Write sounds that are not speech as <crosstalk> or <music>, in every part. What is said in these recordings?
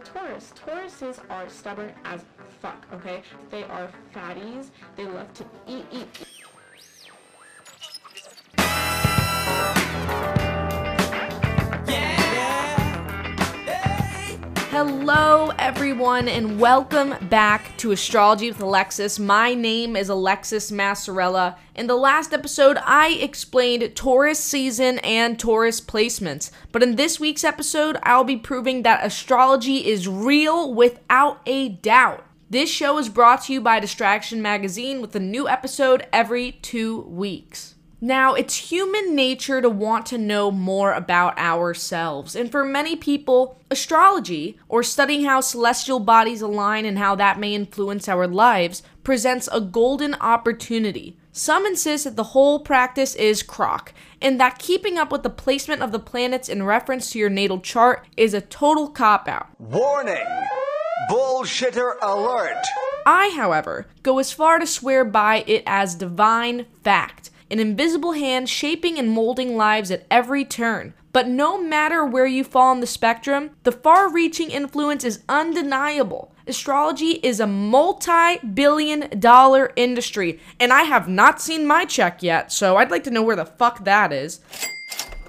Taurus. Tauruses are stubborn as fuck, okay? They are fatties. They love to eat, eat, eat. Hello, everyone, and welcome back to Astrology with Alexis. My name is Alexis Massarella. In the last episode, I explained Taurus season and Taurus placements. But in this week's episode, I'll be proving that astrology is real without a doubt. This show is brought to you by Distraction Magazine with a new episode every two weeks. Now, it's human nature to want to know more about ourselves. And for many people, astrology, or studying how celestial bodies align and how that may influence our lives, presents a golden opportunity. Some insist that the whole practice is crock, and that keeping up with the placement of the planets in reference to your natal chart is a total cop out. Warning! Bullshitter alert! I, however, go as far to swear by it as divine fact an invisible hand shaping and molding lives at every turn. But no matter where you fall on the spectrum, the far reaching influence is undeniable. Astrology is a multi billion dollar industry, and I have not seen my check yet, so I'd like to know where the fuck that is.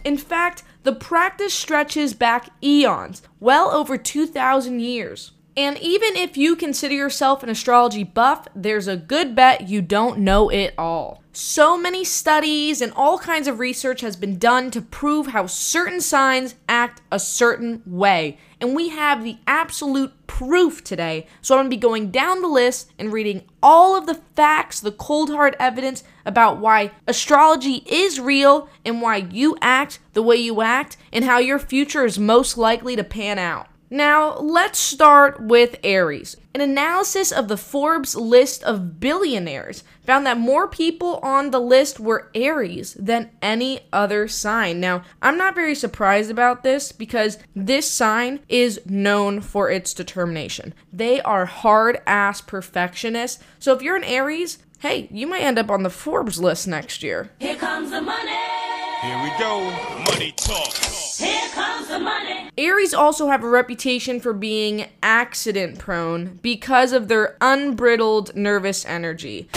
In fact, the practice stretches back eons, well over 2,000 years. And even if you consider yourself an astrology buff, there's a good bet you don't know it all. So many studies and all kinds of research has been done to prove how certain signs act a certain way. And we have the absolute proof today. So I'm going to be going down the list and reading all of the facts, the cold hard evidence about why astrology is real and why you act the way you act and how your future is most likely to pan out. Now, let's start with Aries. An analysis of the Forbes list of billionaires found that more people on the list were Aries than any other sign. Now, I'm not very surprised about this because this sign is known for its determination. They are hard ass perfectionists. So if you're an Aries, hey, you might end up on the Forbes list next year. Here comes the money. Here we go. Money talk. Here comes the money. Aries also have a reputation for being accident prone because of their unbridled nervous energy.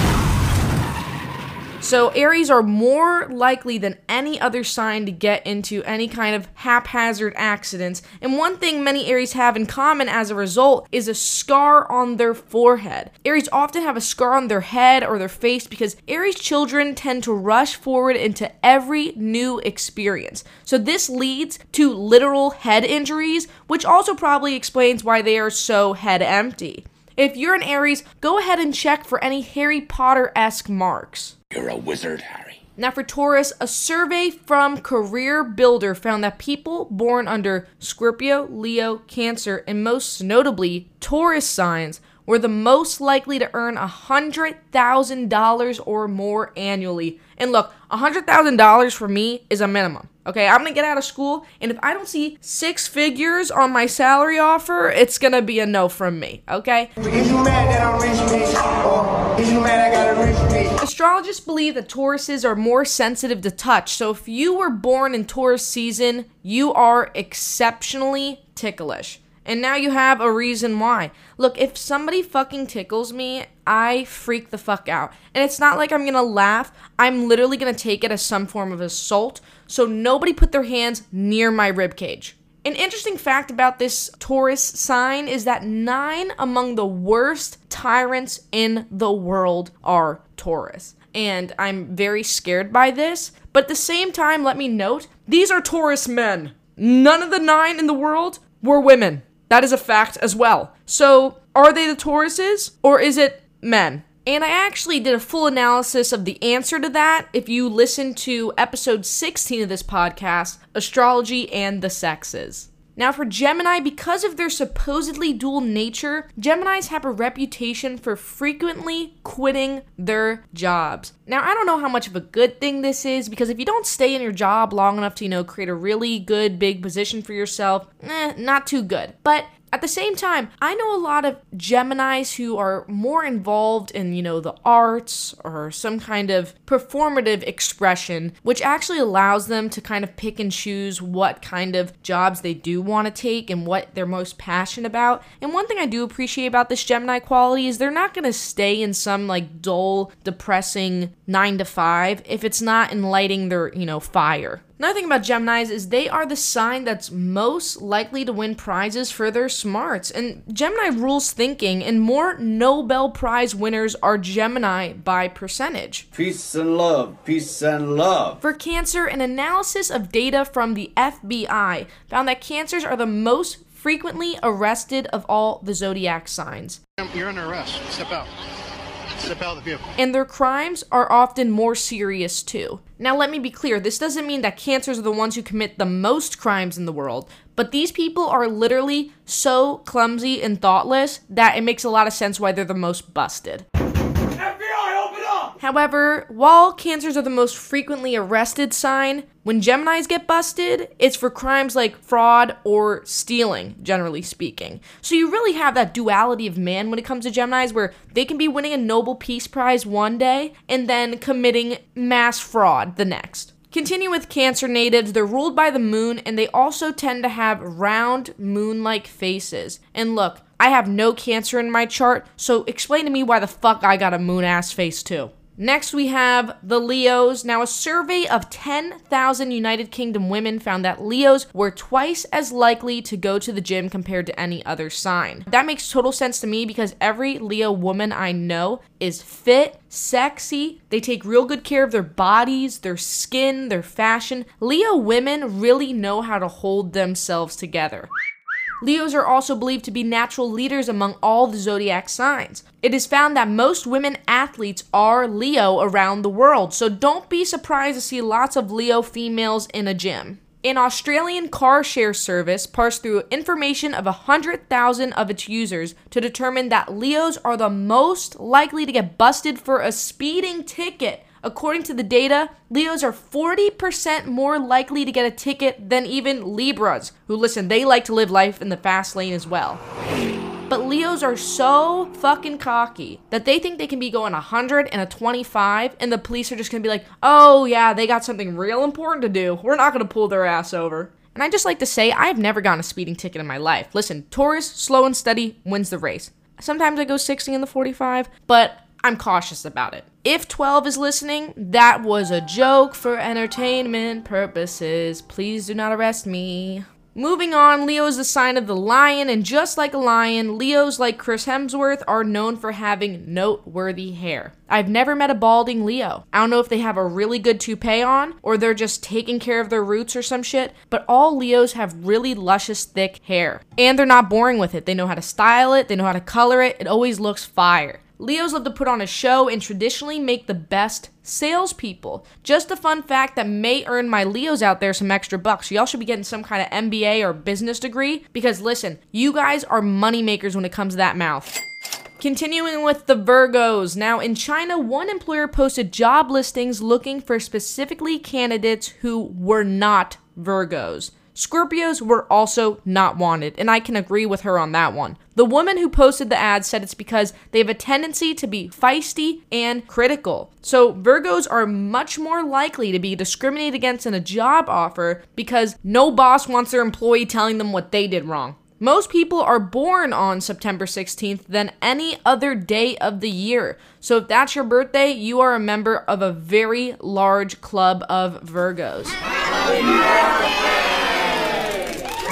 So, Aries are more likely than any other sign to get into any kind of haphazard accidents. And one thing many Aries have in common as a result is a scar on their forehead. Aries often have a scar on their head or their face because Aries children tend to rush forward into every new experience. So, this leads to literal head injuries, which also probably explains why they are so head empty. If you're an Aries, go ahead and check for any Harry Potter esque marks. You're a wizard, Harry. Now, for Taurus, a survey from Career Builder found that people born under Scorpio, Leo, Cancer, and most notably Taurus signs were the most likely to earn $100,000 or more annually. And look, $100,000 for me is a minimum. Okay, I'm gonna get out of school, and if I don't see six figures on my salary offer, it's gonna be a no from me. Okay? Is you mad that I'm rich, bitch? Or is you mad I got a rich bitch? Astrologists believe that Tauruses are more sensitive to touch, so if you were born in Taurus season, you are exceptionally ticklish. And now you have a reason why. Look, if somebody fucking tickles me, I freak the fuck out. And it's not like I'm gonna laugh, I'm literally gonna take it as some form of assault. So nobody put their hands near my ribcage. An interesting fact about this Taurus sign is that nine among the worst tyrants in the world are Taurus. And I'm very scared by this. But at the same time, let me note these are Taurus men. None of the nine in the world were women. That is a fact as well. So, are they the Tauruses or is it men? And I actually did a full analysis of the answer to that if you listen to episode 16 of this podcast, Astrology and the Sexes. Now, for Gemini, because of their supposedly dual nature, Geminis have a reputation for frequently quitting their jobs. Now, I don't know how much of a good thing this is because if you don't stay in your job long enough to, you know, create a really good big position for yourself, eh, not too good. But At the same time, I know a lot of Geminis who are more involved in, you know, the arts or some kind of performative expression, which actually allows them to kind of pick and choose what kind of jobs they do want to take and what they're most passionate about. And one thing I do appreciate about this Gemini quality is they're not going to stay in some like dull, depressing 9 to 5 if it's not enlightening their, you know, fire. Another thing about Geminis is they are the sign that's most likely to win prizes for their smarts. And Gemini rules thinking, and more Nobel Prize winners are Gemini by percentage. Peace and love, peace and love. For Cancer, an analysis of data from the FBI found that Cancers are the most frequently arrested of all the zodiac signs. You're under arrest. Step out. Step out of the vehicle. and their crimes are often more serious too. Now, let me be clear this doesn't mean that cancers are the ones who commit the most crimes in the world, but these people are literally so clumsy and thoughtless that it makes a lot of sense why they're the most busted. However, while cancers are the most frequently arrested sign, when Geminis get busted, it's for crimes like fraud or stealing, generally speaking. So you really have that duality of man when it comes to Geminis, where they can be winning a Nobel Peace Prize one day and then committing mass fraud the next. Continue with Cancer natives. They're ruled by the moon and they also tend to have round moon like faces. And look, I have no Cancer in my chart, so explain to me why the fuck I got a moon ass face too. Next, we have the Leos. Now, a survey of 10,000 United Kingdom women found that Leos were twice as likely to go to the gym compared to any other sign. That makes total sense to me because every Leo woman I know is fit, sexy, they take real good care of their bodies, their skin, their fashion. Leo women really know how to hold themselves together. Leos are also believed to be natural leaders among all the zodiac signs. It is found that most women athletes are Leo around the world, so don't be surprised to see lots of Leo females in a gym. An Australian car share service parsed through information of 100,000 of its users to determine that Leos are the most likely to get busted for a speeding ticket. According to the data, Leos are 40% more likely to get a ticket than even Libras, who listen, they like to live life in the fast lane as well. But Leos are so fucking cocky that they think they can be going 100 and a 25, and the police are just gonna be like, oh yeah, they got something real important to do. We're not gonna pull their ass over. And I just like to say, I have never gotten a speeding ticket in my life. Listen, Taurus, slow and steady, wins the race. Sometimes I go 60 in the 45, but I'm cautious about it. If 12 is listening, that was a joke for entertainment purposes. Please do not arrest me. Moving on, Leo is the sign of the lion, and just like a lion, Leos, like Chris Hemsworth, are known for having noteworthy hair. I've never met a balding Leo. I don't know if they have a really good toupee on, or they're just taking care of their roots or some shit, but all Leos have really luscious, thick hair. And they're not boring with it. They know how to style it, they know how to color it, it always looks fire. Leos love to put on a show and traditionally make the best salespeople. Just a fun fact that may earn my Leos out there some extra bucks. Y'all should be getting some kind of MBA or business degree because listen, you guys are money makers when it comes to that mouth. Continuing with the Virgos. Now, in China, one employer posted job listings looking for specifically candidates who were not Virgos. Scorpios were also not wanted, and I can agree with her on that one. The woman who posted the ad said it's because they have a tendency to be feisty and critical. So, Virgos are much more likely to be discriminated against in a job offer because no boss wants their employee telling them what they did wrong. Most people are born on September 16th than any other day of the year. So if that's your birthday, you are a member of a very large club of Virgos.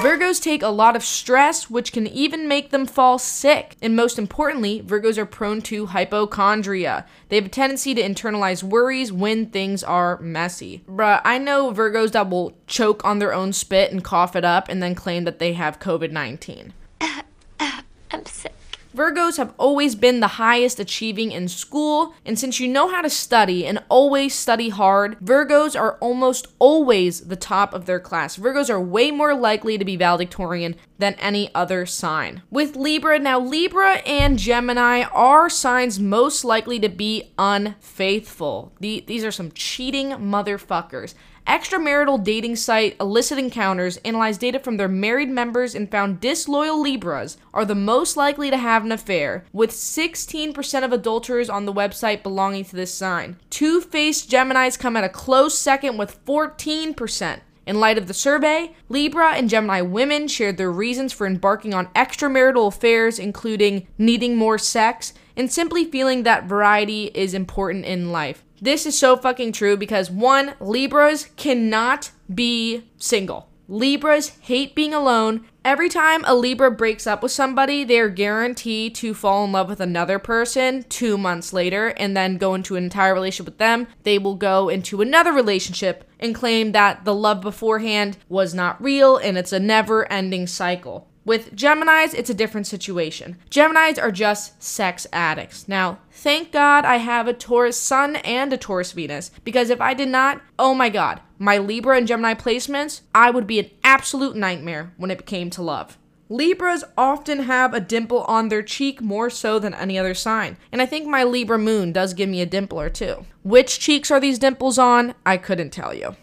Virgos take a lot of stress, which can even make them fall sick. And most importantly, Virgos are prone to hypochondria. They have a tendency to internalize worries when things are messy. Bruh, I know Virgos that will choke on their own spit and cough it up and then claim that they have COVID 19. <coughs> I'm sick. Virgos have always been the highest achieving in school, and since you know how to study and always study hard, Virgos are almost always the top of their class. Virgos are way more likely to be valedictorian than any other sign. With Libra, now Libra and Gemini are signs most likely to be unfaithful. The, these are some cheating motherfuckers. Extramarital dating site Illicit Encounters analyzed data from their married members and found disloyal Libras are the most likely to have an affair, with 16% of adulterers on the website belonging to this sign. Two faced Geminis come at a close second with 14%. In light of the survey, Libra and Gemini women shared their reasons for embarking on extramarital affairs, including needing more sex and simply feeling that variety is important in life. This is so fucking true because one, Libras cannot be single. Libras hate being alone. Every time a Libra breaks up with somebody, they are guaranteed to fall in love with another person two months later and then go into an entire relationship with them. They will go into another relationship and claim that the love beforehand was not real and it's a never ending cycle. With Geminis, it's a different situation. Geminis are just sex addicts. Now, thank God I have a Taurus Sun and a Taurus Venus, because if I did not, oh my God, my Libra and Gemini placements, I would be an absolute nightmare when it came to love. Libras often have a dimple on their cheek more so than any other sign, and I think my Libra moon does give me a dimple or two. Which cheeks are these dimples on? I couldn't tell you.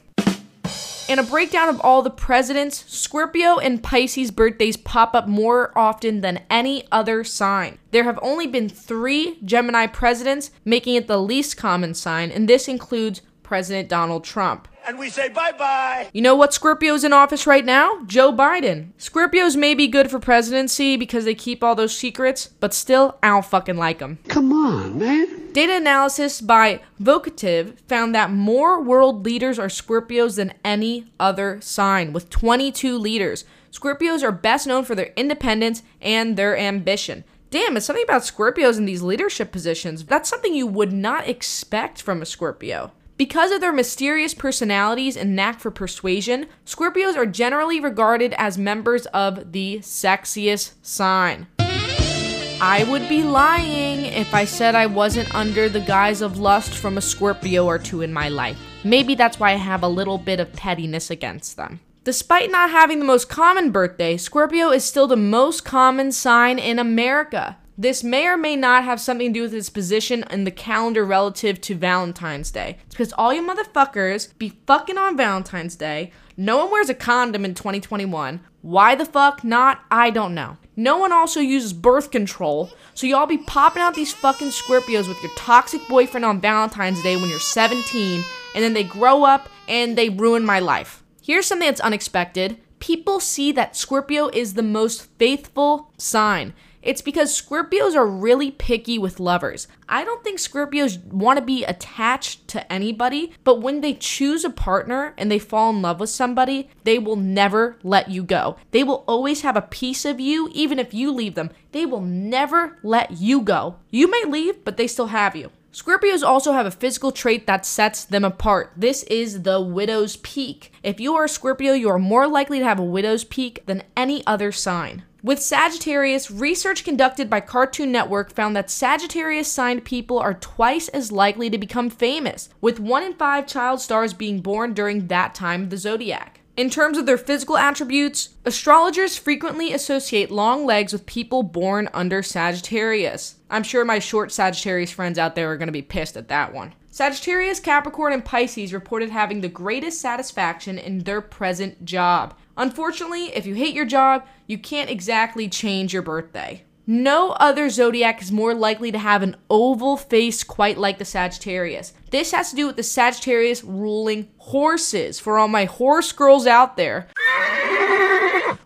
In a breakdown of all the presidents, Scorpio and Pisces birthdays pop up more often than any other sign. There have only been three Gemini presidents, making it the least common sign, and this includes President Donald Trump. And we say bye bye. You know what Scorpio's in office right now? Joe Biden. Scorpios may be good for presidency because they keep all those secrets, but still, I don't fucking like them. Come on, man. Data analysis by Vocativ found that more world leaders are Scorpios than any other sign, with 22 leaders. Scorpios are best known for their independence and their ambition. Damn, it's something about Scorpios in these leadership positions. That's something you would not expect from a Scorpio. Because of their mysterious personalities and knack for persuasion, Scorpios are generally regarded as members of the sexiest sign. I would be lying if I said I wasn't under the guise of lust from a Scorpio or two in my life. Maybe that's why I have a little bit of pettiness against them. Despite not having the most common birthday, Scorpio is still the most common sign in America. This may or may not have something to do with its position in the calendar relative to Valentine's Day. It's because all you motherfuckers be fucking on Valentine's Day. No one wears a condom in 2021. Why the fuck not? I don't know. No one also uses birth control, so y'all be popping out these fucking Scorpios with your toxic boyfriend on Valentine's Day when you're 17, and then they grow up and they ruin my life. Here's something that's unexpected. People see that Scorpio is the most faithful sign. It's because Scorpios are really picky with lovers. I don't think Scorpios want to be attached to anybody, but when they choose a partner and they fall in love with somebody, they will never let you go. They will always have a piece of you, even if you leave them. They will never let you go. You may leave, but they still have you. Scorpios also have a physical trait that sets them apart. This is the widow's peak. If you are a Scorpio, you are more likely to have a widow's peak than any other sign. With Sagittarius, research conducted by Cartoon Network found that Sagittarius signed people are twice as likely to become famous, with one in five child stars being born during that time of the zodiac. In terms of their physical attributes, astrologers frequently associate long legs with people born under Sagittarius. I'm sure my short Sagittarius friends out there are going to be pissed at that one. Sagittarius, Capricorn, and Pisces reported having the greatest satisfaction in their present job. Unfortunately, if you hate your job, you can't exactly change your birthday. No other zodiac is more likely to have an oval face quite like the Sagittarius. This has to do with the Sagittarius ruling horses for all my horse girls out there.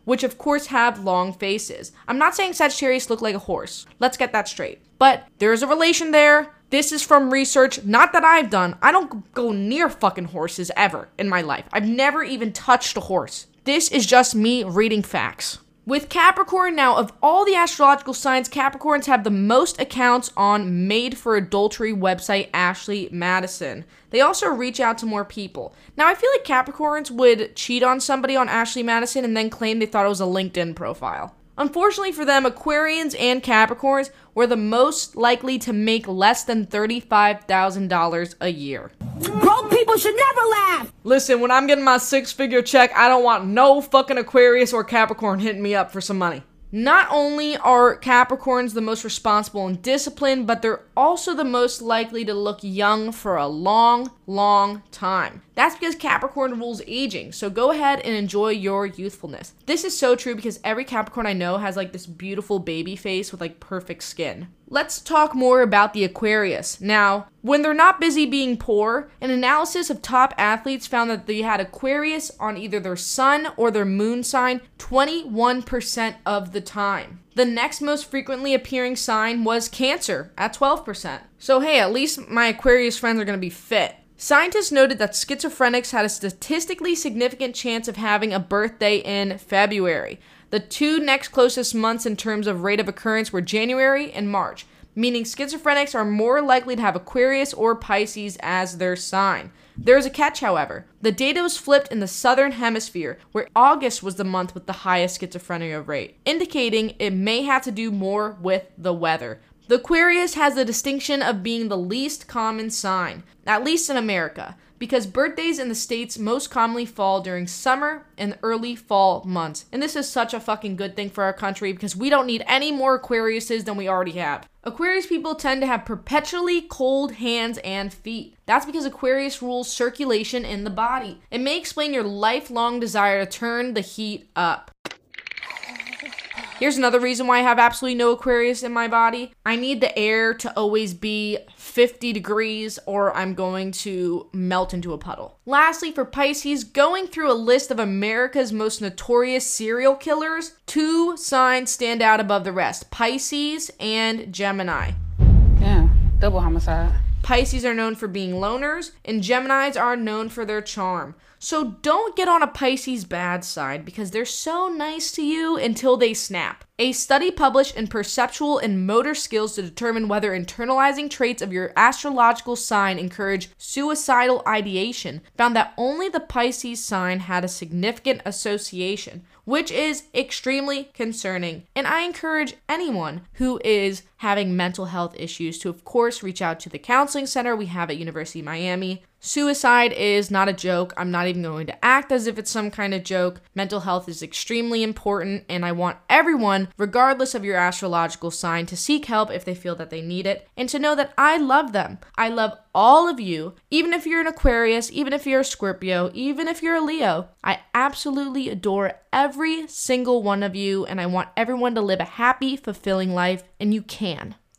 Which, of course, have long faces. I'm not saying Sagittarius look like a horse. Let's get that straight. But there's a relation there. This is from research, not that I've done. I don't go near fucking horses ever in my life. I've never even touched a horse. This is just me reading facts. With Capricorn, now of all the astrological signs, Capricorns have the most accounts on made for adultery website Ashley Madison. They also reach out to more people. Now, I feel like Capricorns would cheat on somebody on Ashley Madison and then claim they thought it was a LinkedIn profile. Unfortunately for them, Aquarians and Capricorns were the most likely to make less than $35,000 a year. Broke people should never laugh. Listen, when I'm getting my six figure check, I don't want no fucking Aquarius or Capricorn hitting me up for some money. Not only are Capricorns the most responsible and disciplined, but they're also the most likely to look young for a long, long time. That's because Capricorn rules aging. So go ahead and enjoy your youthfulness. This is so true because every Capricorn I know has like this beautiful baby face with like perfect skin. Let's talk more about the Aquarius. Now, when they're not busy being poor, an analysis of top athletes found that they had Aquarius on either their sun or their moon sign 21% of the time. The next most frequently appearing sign was Cancer at 12%. So, hey, at least my Aquarius friends are gonna be fit. Scientists noted that schizophrenics had a statistically significant chance of having a birthday in February. The two next closest months in terms of rate of occurrence were January and March, meaning schizophrenics are more likely to have Aquarius or Pisces as their sign. There is a catch, however. The data was flipped in the southern hemisphere, where August was the month with the highest schizophrenia rate, indicating it may have to do more with the weather. The Aquarius has the distinction of being the least common sign, at least in America, because birthdays in the States most commonly fall during summer and early fall months. And this is such a fucking good thing for our country because we don't need any more Aquariuses than we already have. Aquarius people tend to have perpetually cold hands and feet. That's because Aquarius rules circulation in the body. It may explain your lifelong desire to turn the heat up. Here's another reason why I have absolutely no Aquarius in my body. I need the air to always be 50 degrees or I'm going to melt into a puddle. Lastly, for Pisces, going through a list of America's most notorious serial killers, two signs stand out above the rest Pisces and Gemini. Yeah, double homicide. Pisces are known for being loners, and Geminis are known for their charm. So don't get on a Pisces bad side because they're so nice to you until they snap. A study published in Perceptual and Motor Skills to determine whether internalizing traits of your astrological sign encourage suicidal ideation found that only the Pisces sign had a significant association, which is extremely concerning. And I encourage anyone who is having mental health issues to of course reach out to the counseling center we have at University of Miami. Suicide is not a joke. I'm not even going to act as if it's some kind of joke. Mental health is extremely important, and I want everyone, regardless of your astrological sign, to seek help if they feel that they need it, and to know that I love them. I love all of you, even if you're an Aquarius, even if you're a Scorpio, even if you're a Leo. I absolutely adore every single one of you, and I want everyone to live a happy, fulfilling life, and you can.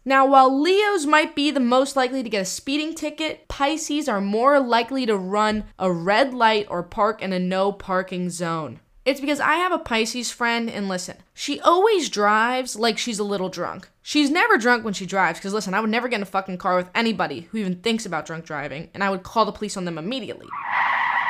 Now, while Leos might be the most likely to get a speeding ticket, Pisces are more likely to run a red light or park in a no parking zone. It's because I have a Pisces friend, and listen, she always drives like she's a little drunk. She's never drunk when she drives, because listen, I would never get in a fucking car with anybody who even thinks about drunk driving, and I would call the police on them immediately.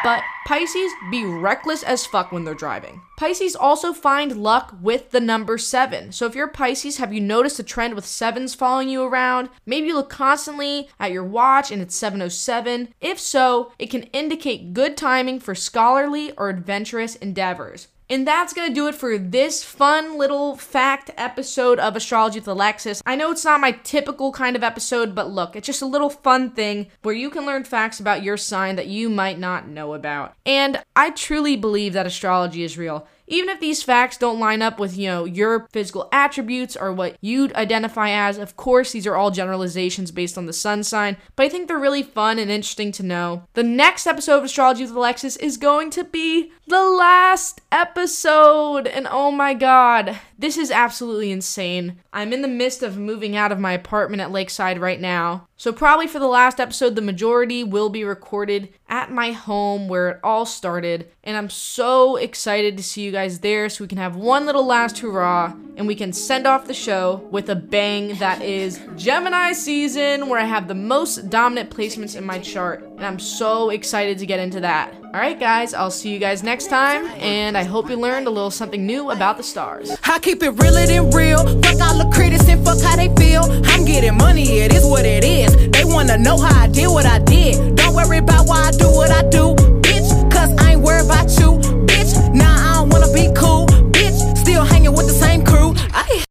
But Pisces be reckless as fuck when they're driving. Pisces also find luck with the number seven. So if you're Pisces, have you noticed a trend with sevens following you around? Maybe you look constantly at your watch and it's 707. If so, it can indicate good timing for scholarly or adventurous endeavors. And that's going to do it for this fun little fact episode of Astrology with Alexis. I know it's not my typical kind of episode, but look, it's just a little fun thing where you can learn facts about your sign that you might not know about. And I truly believe that astrology is real. Even if these facts don't line up with, you know, your physical attributes or what you'd identify as, of course, these are all generalizations based on the sun sign, but I think they're really fun and interesting to know. The next episode of Astrology with Alexis is going to be the last episode, and oh my god, this is absolutely insane. I'm in the midst of moving out of my apartment at Lakeside right now. So, probably for the last episode, the majority will be recorded at my home where it all started. And I'm so excited to see you guys there so we can have one little last hurrah and we can send off the show with a bang that is Gemini season, where I have the most dominant placements in my chart. And I'm so excited to get into that. Alright, guys, I'll see you guys next time, and I hope you learned a little something new about the stars. I keep it realer than real. Fuck all the critics and fuck how they feel. I'm getting money, it is what it is. They wanna know how I did what I did. Don't worry about why I do what I do, bitch, cause I ain't worried about you. Bitch, nah, I don't wanna be cool. Bitch, still hanging with the same crew. I